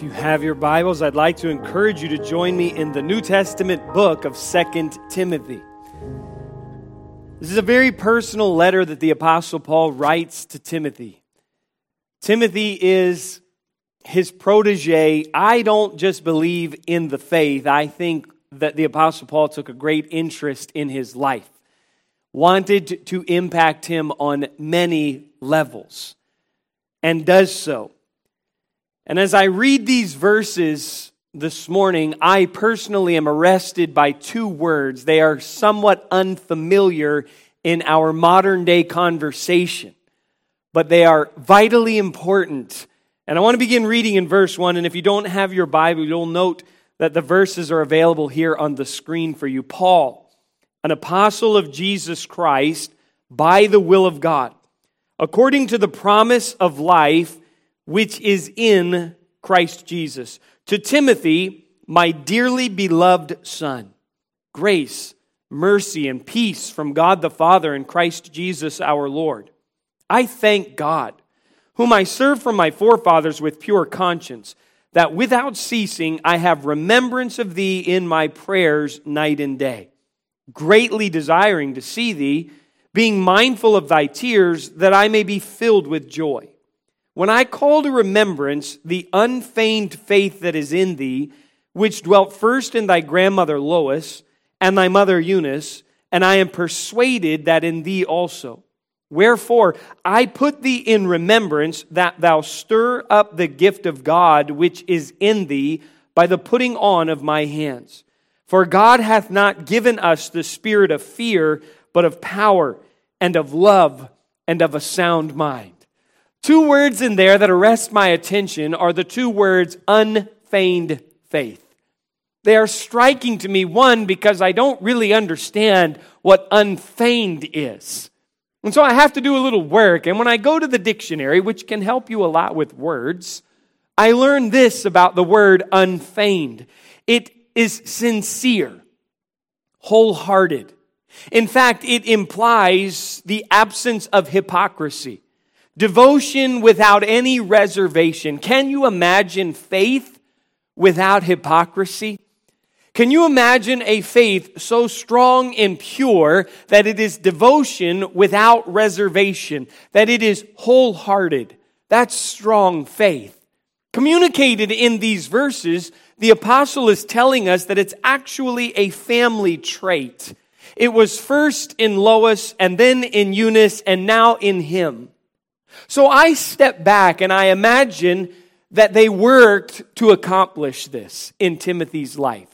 If you have your Bibles, I'd like to encourage you to join me in the New Testament book of Second Timothy. This is a very personal letter that the Apostle Paul writes to Timothy. Timothy is his protege. I don't just believe in the faith, I think that the Apostle Paul took a great interest in his life, wanted to impact him on many levels, and does so. And as I read these verses this morning, I personally am arrested by two words. They are somewhat unfamiliar in our modern day conversation, but they are vitally important. And I want to begin reading in verse 1. And if you don't have your Bible, you'll note that the verses are available here on the screen for you. Paul, an apostle of Jesus Christ by the will of God, according to the promise of life which is in Christ Jesus. To Timothy, my dearly beloved son, grace, mercy, and peace from God the Father and Christ Jesus our Lord. I thank God, whom I serve from my forefathers with pure conscience, that without ceasing I have remembrance of thee in my prayers night and day, greatly desiring to see thee, being mindful of thy tears, that I may be filled with joy. When I call to remembrance the unfeigned faith that is in thee, which dwelt first in thy grandmother Lois and thy mother Eunice, and I am persuaded that in thee also. Wherefore, I put thee in remembrance that thou stir up the gift of God which is in thee by the putting on of my hands. For God hath not given us the spirit of fear, but of power and of love and of a sound mind. Two words in there that arrest my attention are the two words unfeigned faith. They are striking to me, one, because I don't really understand what unfeigned is. And so I have to do a little work. And when I go to the dictionary, which can help you a lot with words, I learn this about the word unfeigned it is sincere, wholehearted. In fact, it implies the absence of hypocrisy. Devotion without any reservation. Can you imagine faith without hypocrisy? Can you imagine a faith so strong and pure that it is devotion without reservation, that it is wholehearted? That's strong faith. Communicated in these verses, the apostle is telling us that it's actually a family trait. It was first in Lois and then in Eunice and now in him. So I step back and I imagine that they worked to accomplish this in Timothy's life.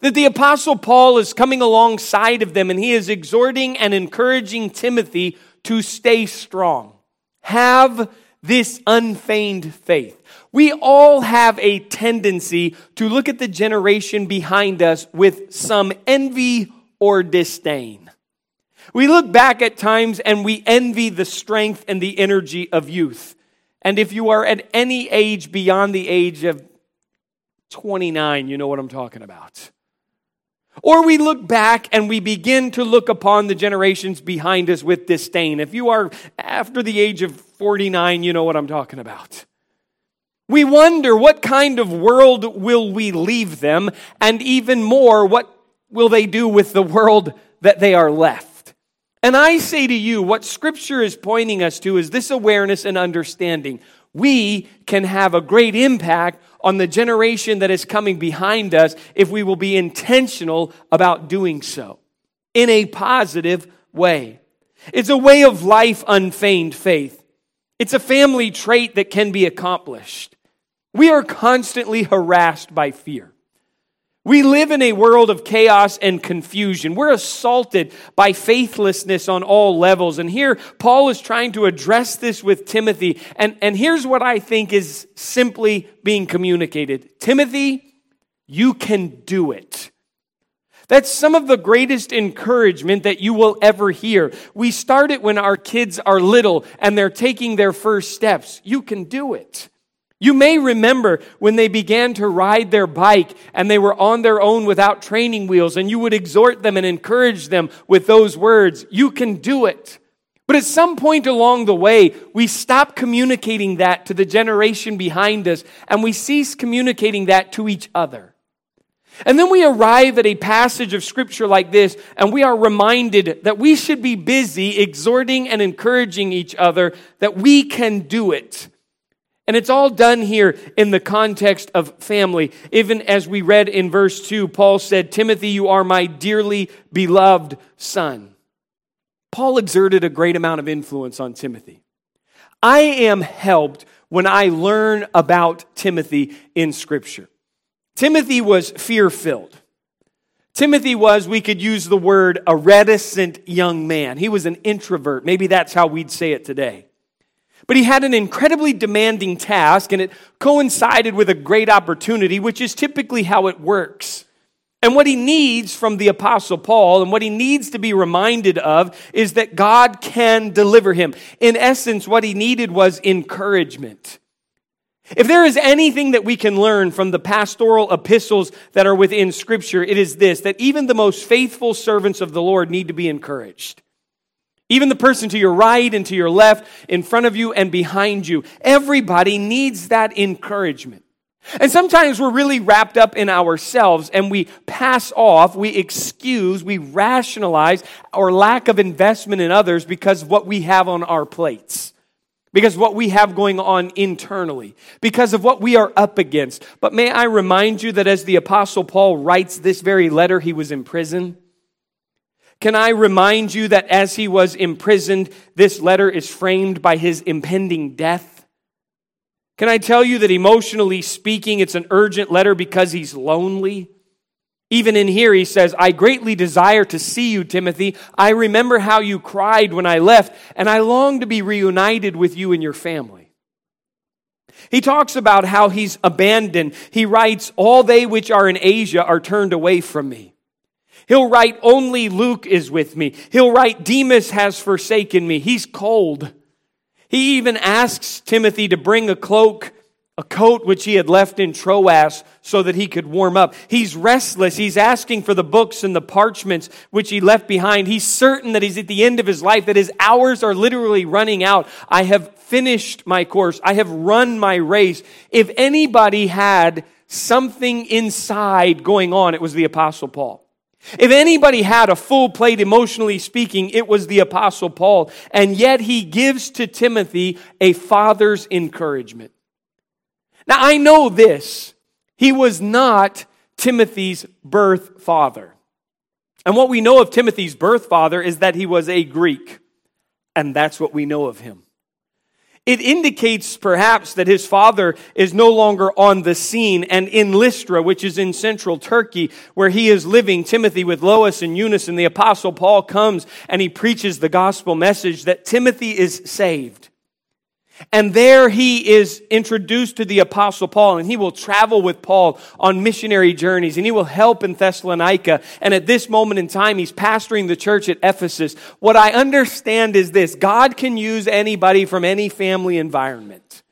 That the apostle Paul is coming alongside of them and he is exhorting and encouraging Timothy to stay strong. Have this unfeigned faith. We all have a tendency to look at the generation behind us with some envy or disdain. We look back at times and we envy the strength and the energy of youth. And if you are at any age beyond the age of 29, you know what I'm talking about. Or we look back and we begin to look upon the generations behind us with disdain. If you are after the age of 49, you know what I'm talking about. We wonder what kind of world will we leave them, and even more, what will they do with the world that they are left? And I say to you, what Scripture is pointing us to is this awareness and understanding. We can have a great impact on the generation that is coming behind us if we will be intentional about doing so in a positive way. It's a way of life, unfeigned faith. It's a family trait that can be accomplished. We are constantly harassed by fear. We live in a world of chaos and confusion. We're assaulted by faithlessness on all levels. And here, Paul is trying to address this with Timothy. And, and here's what I think is simply being communicated Timothy, you can do it. That's some of the greatest encouragement that you will ever hear. We start it when our kids are little and they're taking their first steps. You can do it. You may remember when they began to ride their bike and they were on their own without training wheels, and you would exhort them and encourage them with those words, You can do it. But at some point along the way, we stop communicating that to the generation behind us and we cease communicating that to each other. And then we arrive at a passage of scripture like this, and we are reminded that we should be busy exhorting and encouraging each other that we can do it. And it's all done here in the context of family. Even as we read in verse 2, Paul said, Timothy, you are my dearly beloved son. Paul exerted a great amount of influence on Timothy. I am helped when I learn about Timothy in Scripture. Timothy was fear filled. Timothy was, we could use the word, a reticent young man. He was an introvert. Maybe that's how we'd say it today. But he had an incredibly demanding task, and it coincided with a great opportunity, which is typically how it works. And what he needs from the Apostle Paul and what he needs to be reminded of is that God can deliver him. In essence, what he needed was encouragement. If there is anything that we can learn from the pastoral epistles that are within Scripture, it is this that even the most faithful servants of the Lord need to be encouraged. Even the person to your right and to your left, in front of you and behind you, everybody needs that encouragement. And sometimes we're really wrapped up in ourselves and we pass off, we excuse, we rationalize our lack of investment in others because of what we have on our plates because of what we have going on internally, because of what we are up against. But may I remind you that as the Apostle Paul writes this very letter, he was in prison. Can I remind you that as he was imprisoned, this letter is framed by his impending death? Can I tell you that emotionally speaking, it's an urgent letter because he's lonely? Even in here, he says, I greatly desire to see you, Timothy. I remember how you cried when I left, and I long to be reunited with you and your family. He talks about how he's abandoned. He writes, All they which are in Asia are turned away from me. He'll write, Only Luke is with me. He'll write, Demas has forsaken me. He's cold. He even asks Timothy to bring a cloak a coat which he had left in Troas so that he could warm up. He's restless. He's asking for the books and the parchments which he left behind. He's certain that he's at the end of his life, that his hours are literally running out. I have finished my course. I have run my race. If anybody had something inside going on, it was the Apostle Paul. If anybody had a full plate emotionally speaking, it was the Apostle Paul. And yet he gives to Timothy a father's encouragement. Now, I know this. He was not Timothy's birth father. And what we know of Timothy's birth father is that he was a Greek. And that's what we know of him. It indicates perhaps that his father is no longer on the scene and in Lystra, which is in central Turkey, where he is living, Timothy with Lois and Eunice, and the apostle Paul comes and he preaches the gospel message that Timothy is saved. And there he is introduced to the apostle Paul and he will travel with Paul on missionary journeys and he will help in Thessalonica. And at this moment in time, he's pastoring the church at Ephesus. What I understand is this. God can use anybody from any family environment.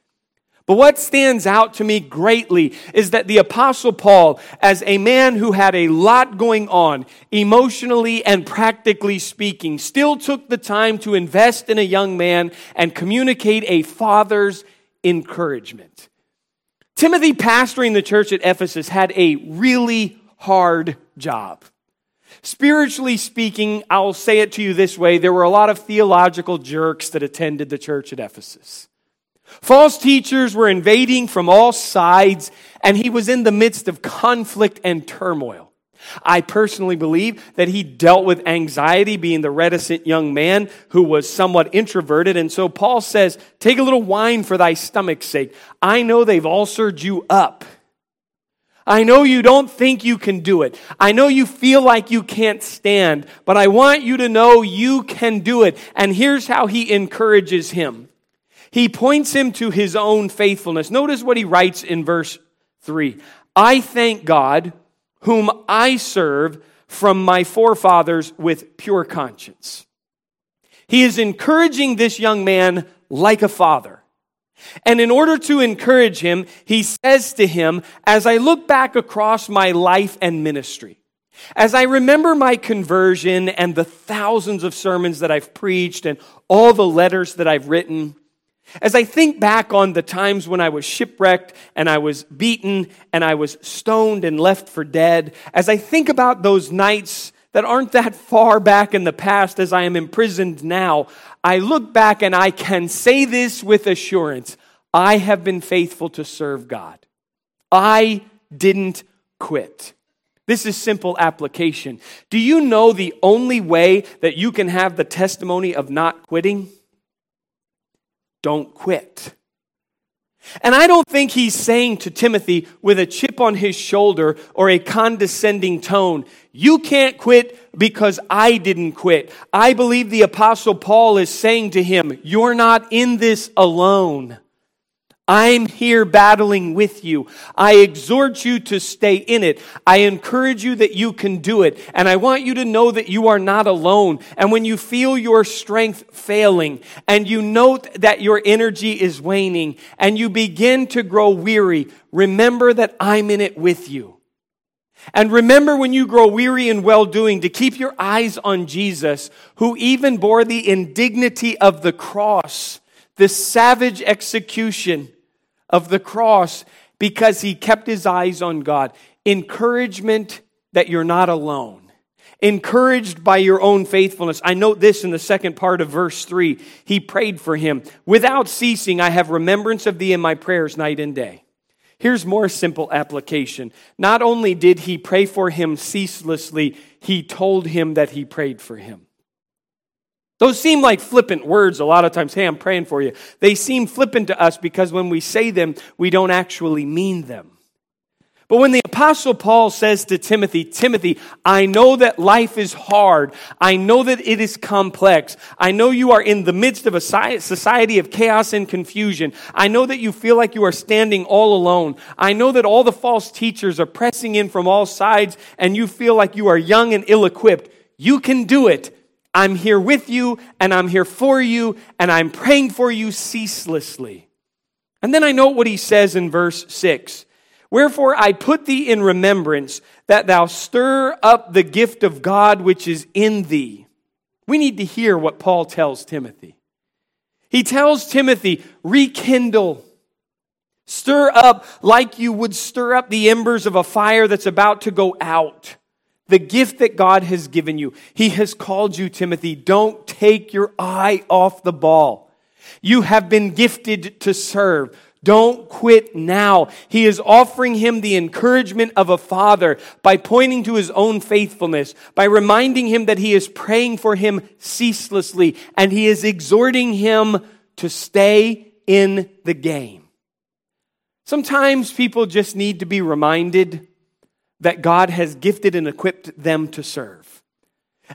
But what stands out to me greatly is that the apostle Paul, as a man who had a lot going on, emotionally and practically speaking, still took the time to invest in a young man and communicate a father's encouragement. Timothy pastoring the church at Ephesus had a really hard job. Spiritually speaking, I'll say it to you this way there were a lot of theological jerks that attended the church at Ephesus. False teachers were invading from all sides, and he was in the midst of conflict and turmoil. I personally believe that he dealt with anxiety, being the reticent young man who was somewhat introverted. And so Paul says, Take a little wine for thy stomach's sake. I know they've ulcered you up. I know you don't think you can do it. I know you feel like you can't stand, but I want you to know you can do it. And here's how he encourages him he points him to his own faithfulness. Notice what he writes in verse 3 I thank God, whom I serve from my forefathers with pure conscience. He is encouraging this young man like a father. And in order to encourage him, he says to him, As I look back across my life and ministry, As I remember my conversion and the thousands of sermons that I've preached and all the letters that I've written, as I think back on the times when I was shipwrecked and I was beaten and I was stoned and left for dead, as I think about those nights that aren't that far back in the past as I am imprisoned now, I look back and I can say this with assurance I have been faithful to serve God. I didn't quit. This is simple application. Do you know the only way that you can have the testimony of not quitting? Don't quit. And I don't think he's saying to Timothy with a chip on his shoulder or a condescending tone, You can't quit because I didn't quit. I believe the Apostle Paul is saying to him, You're not in this alone. I'm here battling with you. I exhort you to stay in it. I encourage you that you can do it. And I want you to know that you are not alone. And when you feel your strength failing and you note that your energy is waning and you begin to grow weary, remember that I'm in it with you. And remember when you grow weary in well doing to keep your eyes on Jesus, who even bore the indignity of the cross, the savage execution of the cross because he kept his eyes on God. Encouragement that you're not alone. Encouraged by your own faithfulness. I note this in the second part of verse 3. He prayed for him. Without ceasing, I have remembrance of thee in my prayers night and day. Here's more simple application. Not only did he pray for him ceaselessly, he told him that he prayed for him. Those seem like flippant words a lot of times. Hey, I'm praying for you. They seem flippant to us because when we say them, we don't actually mean them. But when the apostle Paul says to Timothy, Timothy, I know that life is hard. I know that it is complex. I know you are in the midst of a society of chaos and confusion. I know that you feel like you are standing all alone. I know that all the false teachers are pressing in from all sides and you feel like you are young and ill equipped. You can do it. I'm here with you and I'm here for you and I'm praying for you ceaselessly. And then I note what he says in verse 6 Wherefore I put thee in remembrance that thou stir up the gift of God which is in thee. We need to hear what Paul tells Timothy. He tells Timothy, rekindle, stir up like you would stir up the embers of a fire that's about to go out the gift that God has given you. He has called you, Timothy. Don't take your eye off the ball. You have been gifted to serve. Don't quit now. He is offering him the encouragement of a father by pointing to his own faithfulness, by reminding him that he is praying for him ceaselessly, and he is exhorting him to stay in the game. Sometimes people just need to be reminded that God has gifted and equipped them to serve.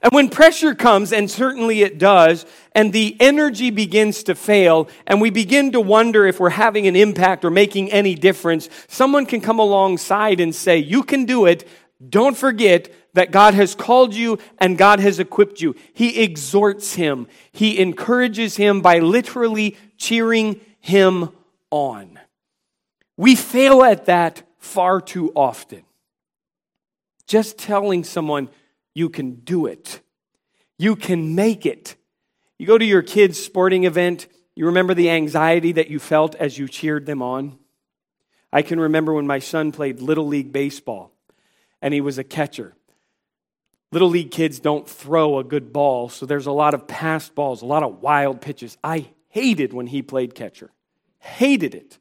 And when pressure comes, and certainly it does, and the energy begins to fail, and we begin to wonder if we're having an impact or making any difference, someone can come alongside and say, You can do it. Don't forget that God has called you and God has equipped you. He exhorts him, he encourages him by literally cheering him on. We fail at that far too often. Just telling someone you can do it, you can make it. You go to your kid's sporting event, you remember the anxiety that you felt as you cheered them on? I can remember when my son played Little League Baseball and he was a catcher. Little League kids don't throw a good ball, so there's a lot of passed balls, a lot of wild pitches. I hated when he played catcher. Hated it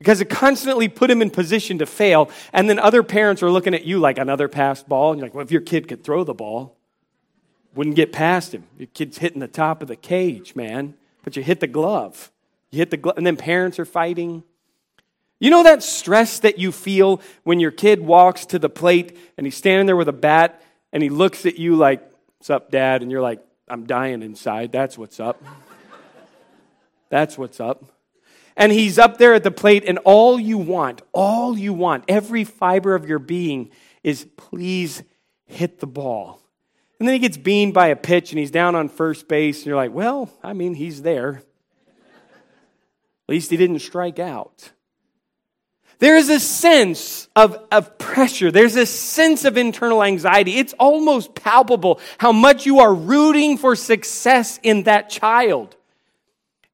because it constantly put him in position to fail. And then other parents are looking at you like another passed ball. And you're like, well, if your kid could throw the ball, wouldn't get past him. Your kid's hitting the top of the cage, man. But you hit the glove. You hit the glove, and then parents are fighting. You know that stress that you feel when your kid walks to the plate and he's standing there with a bat and he looks at you like, What's up, dad? And you're like, I'm dying inside. That's what's up. That's what's up and he's up there at the plate, and all you want, all you want, every fiber of your being is please hit the ball. And then he gets beamed by a pitch and he's down on first base, and you're like, well, I mean, he's there. At least he didn't strike out. There is a sense of, of pressure. There's a sense of internal anxiety. It's almost palpable how much you are rooting for success in that child.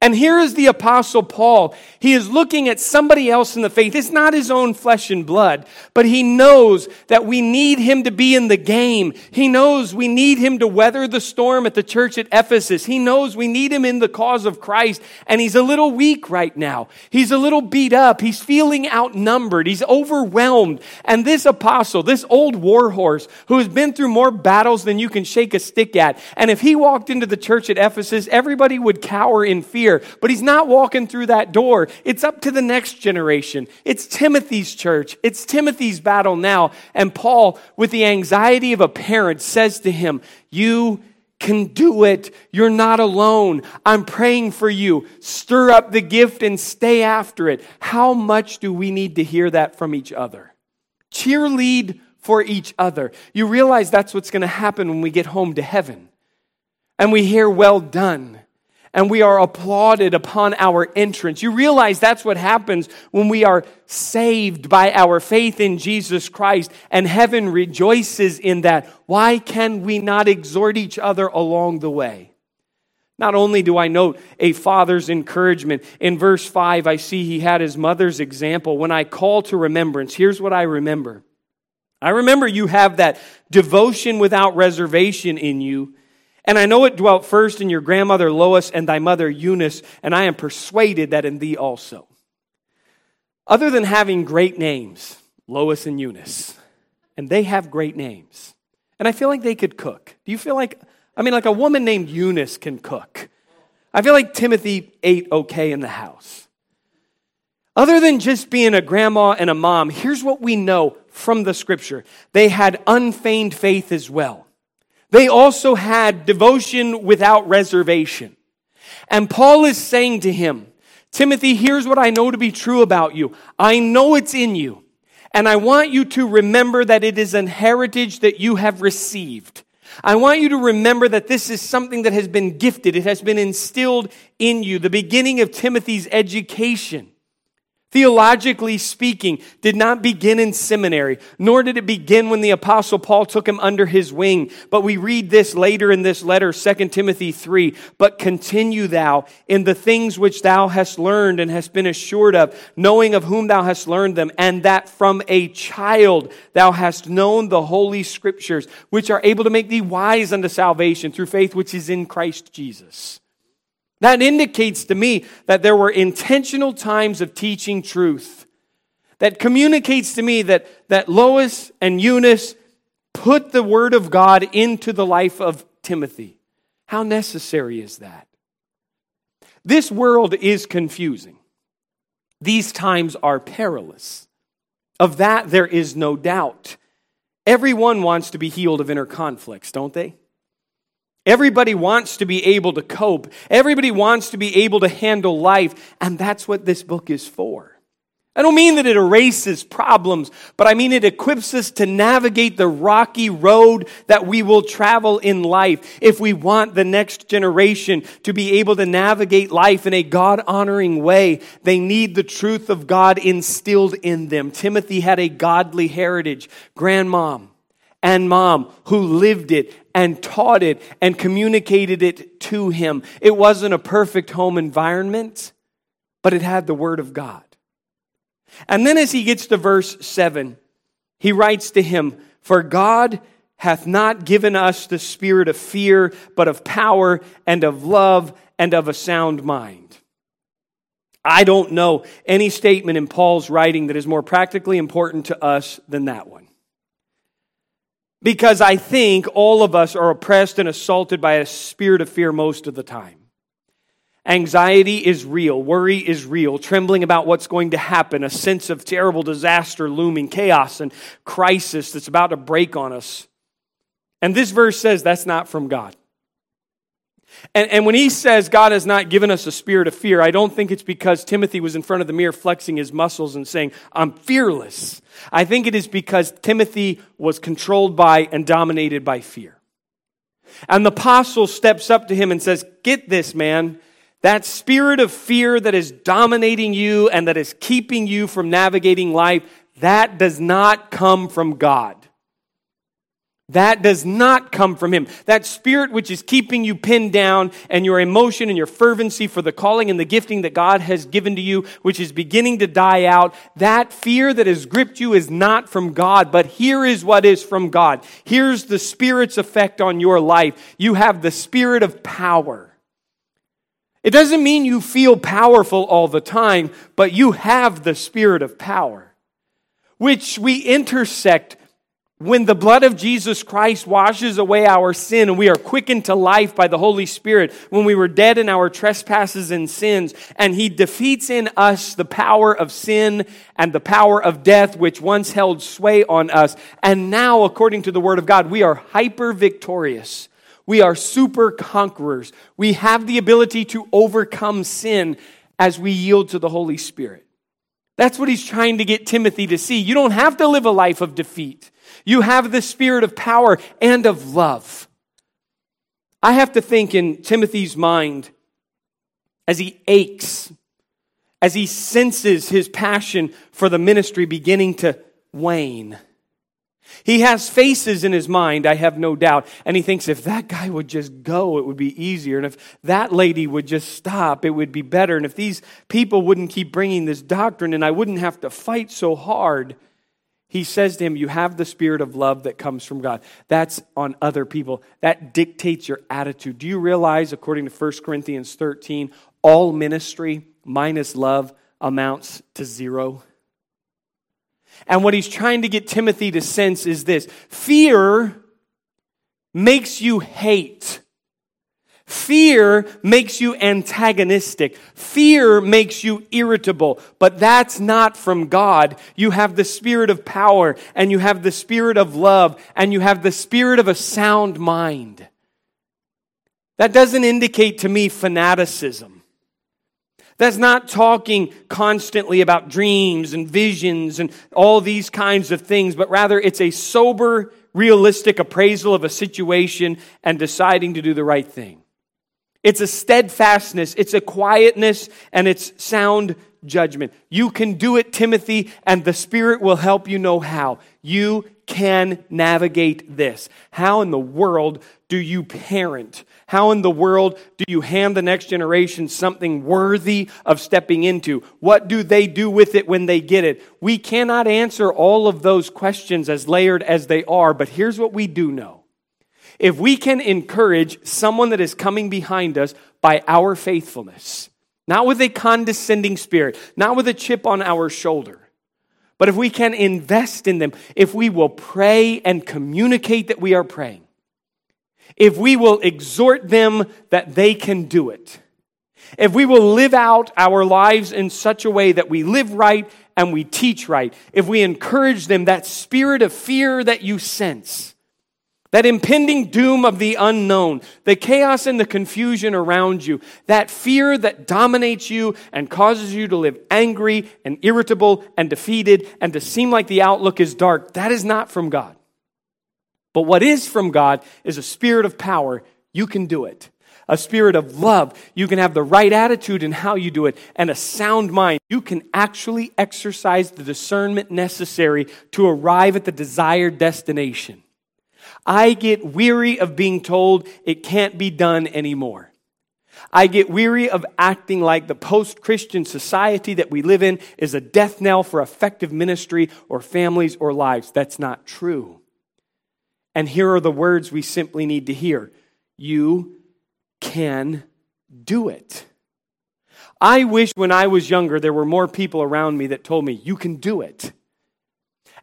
And here is the Apostle Paul. He is looking at somebody else in the faith. It's not his own flesh and blood, but he knows that we need him to be in the game. He knows we need him to weather the storm at the church at Ephesus. He knows we need him in the cause of Christ. And he's a little weak right now. He's a little beat up. He's feeling outnumbered. He's overwhelmed. And this apostle, this old warhorse who has been through more battles than you can shake a stick at, and if he walked into the church at Ephesus, everybody would cower in fear here, but he's not walking through that door. It's up to the next generation. It's Timothy's church. It's Timothy's battle now. And Paul, with the anxiety of a parent, says to him, You can do it. You're not alone. I'm praying for you. Stir up the gift and stay after it. How much do we need to hear that from each other? Cheerlead for each other. You realize that's what's going to happen when we get home to heaven and we hear, Well done and we are applauded upon our entrance. You realize that's what happens when we are saved by our faith in Jesus Christ, and heaven rejoices in that. Why can we not exhort each other along the way? Not only do I note a father's encouragement, in verse 5, I see he had his mother's example. When I call to remembrance, here's what I remember. I remember you have that devotion without reservation in you and I know it dwelt first in your grandmother Lois and thy mother Eunice, and I am persuaded that in thee also. Other than having great names, Lois and Eunice, and they have great names, and I feel like they could cook. Do you feel like, I mean, like a woman named Eunice can cook? I feel like Timothy ate okay in the house. Other than just being a grandma and a mom, here's what we know from the scripture they had unfeigned faith as well. They also had devotion without reservation. And Paul is saying to him, Timothy, here's what I know to be true about you. I know it's in you. And I want you to remember that it is an heritage that you have received. I want you to remember that this is something that has been gifted. It has been instilled in you. The beginning of Timothy's education theologically speaking, did not begin in seminary, nor did it begin when the apostle Paul took him under his wing. But we read this later in this letter, 2 Timothy 3. But continue thou in the things which thou hast learned and hast been assured of, knowing of whom thou hast learned them, and that from a child thou hast known the holy scriptures, which are able to make thee wise unto salvation through faith which is in Christ Jesus. That indicates to me that there were intentional times of teaching truth. That communicates to me that, that Lois and Eunice put the Word of God into the life of Timothy. How necessary is that? This world is confusing. These times are perilous. Of that, there is no doubt. Everyone wants to be healed of inner conflicts, don't they? Everybody wants to be able to cope. Everybody wants to be able to handle life. And that's what this book is for. I don't mean that it erases problems, but I mean it equips us to navigate the rocky road that we will travel in life. If we want the next generation to be able to navigate life in a God honoring way, they need the truth of God instilled in them. Timothy had a godly heritage. Grandmom, and mom who lived it and taught it and communicated it to him. It wasn't a perfect home environment, but it had the Word of God. And then as he gets to verse 7, he writes to him, For God hath not given us the spirit of fear, but of power and of love and of a sound mind. I don't know any statement in Paul's writing that is more practically important to us than that one. Because I think all of us are oppressed and assaulted by a spirit of fear most of the time. Anxiety is real, worry is real, trembling about what's going to happen, a sense of terrible disaster looming, chaos and crisis that's about to break on us. And this verse says that's not from God. And, and when he says God has not given us a spirit of fear, I don't think it's because Timothy was in front of the mirror flexing his muscles and saying, I'm fearless. I think it is because Timothy was controlled by and dominated by fear. And the apostle steps up to him and says, Get this, man. that spirit of fear that is dominating you and that is keeping you from navigating life, that does not come from God. That does not come from Him. That spirit which is keeping you pinned down and your emotion and your fervency for the calling and the gifting that God has given to you, which is beginning to die out, that fear that has gripped you is not from God. But here is what is from God. Here's the Spirit's effect on your life. You have the Spirit of power. It doesn't mean you feel powerful all the time, but you have the Spirit of power, which we intersect when the blood of Jesus Christ washes away our sin and we are quickened to life by the Holy Spirit, when we were dead in our trespasses and sins, and He defeats in us the power of sin and the power of death which once held sway on us, and now, according to the Word of God, we are hyper victorious. We are super conquerors. We have the ability to overcome sin as we yield to the Holy Spirit. That's what he's trying to get Timothy to see. You don't have to live a life of defeat. You have the spirit of power and of love. I have to think in Timothy's mind as he aches, as he senses his passion for the ministry beginning to wane. He has faces in his mind, I have no doubt. And he thinks if that guy would just go, it would be easier. And if that lady would just stop, it would be better. And if these people wouldn't keep bringing this doctrine and I wouldn't have to fight so hard, he says to him, You have the spirit of love that comes from God. That's on other people. That dictates your attitude. Do you realize, according to 1 Corinthians 13, all ministry minus love amounts to zero? And what he's trying to get Timothy to sense is this fear makes you hate Fear makes you antagonistic. Fear makes you irritable. But that's not from God. You have the spirit of power, and you have the spirit of love, and you have the spirit of a sound mind. That doesn't indicate to me fanaticism. That's not talking constantly about dreams and visions and all these kinds of things, but rather it's a sober, realistic appraisal of a situation and deciding to do the right thing. It's a steadfastness, it's a quietness, and it's sound judgment. You can do it, Timothy, and the Spirit will help you know how. You can navigate this. How in the world do you parent? How in the world do you hand the next generation something worthy of stepping into? What do they do with it when they get it? We cannot answer all of those questions as layered as they are, but here's what we do know if we can encourage someone that is coming behind us by our faithfulness, not with a condescending spirit, not with a chip on our shoulder, but if we can invest in them, if we will pray and communicate that we are praying, if we will exhort them that they can do it, if we will live out our lives in such a way that we live right and we teach right, if we encourage them, that spirit of fear that you sense, that impending doom of the unknown, the chaos and the confusion around you, that fear that dominates you and causes you to live angry and irritable and defeated and to seem like the outlook is dark, that is not from God. But what is from God is a spirit of power. You can do it. A spirit of love. You can have the right attitude in how you do it and a sound mind. You can actually exercise the discernment necessary to arrive at the desired destination. I get weary of being told it can't be done anymore. I get weary of acting like the post Christian society that we live in is a death knell for effective ministry or families or lives. That's not true. And here are the words we simply need to hear You can do it. I wish when I was younger there were more people around me that told me, You can do it.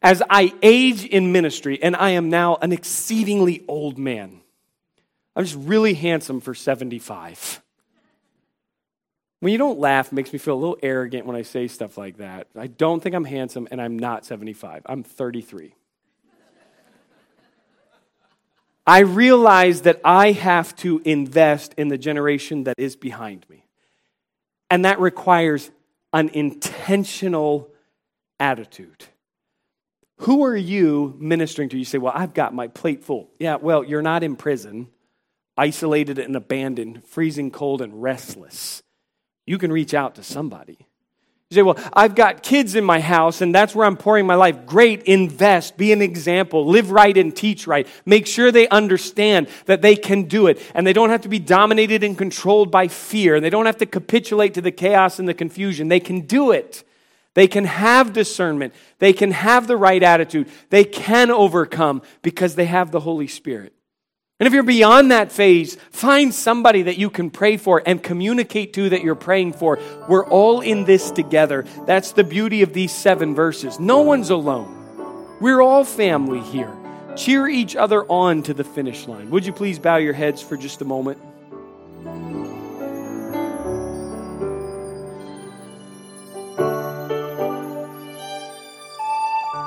As I age in ministry, and I am now an exceedingly old man, I'm just really handsome for 75. When you don't laugh, makes me feel a little arrogant when I say stuff like that. I don't think I'm handsome, and I'm not 75. I'm 33. I realize that I have to invest in the generation that is behind me. And that requires an intentional attitude. Who are you ministering to? You say, Well, I've got my plate full. Yeah, well, you're not in prison, isolated and abandoned, freezing cold and restless. you can reach out to somebody. You say, Well, I've got kids in my house and that's where I'm pouring my life. Great, invest, be an example, live right and teach right. Make sure they understand that they can do it and they don't have to be dominated and controlled by fear. And they don't have to capitulate to the chaos and the confusion. They can do it. They can have discernment. They can have the right attitude. They can overcome because they have the Holy Spirit. And if you're beyond that phase, find somebody that you can pray for and communicate to that you're praying for. We're all in this together. That's the beauty of these seven verses. No one's alone. We're all family here. Cheer each other on to the finish line. Would you please bow your heads for just a moment?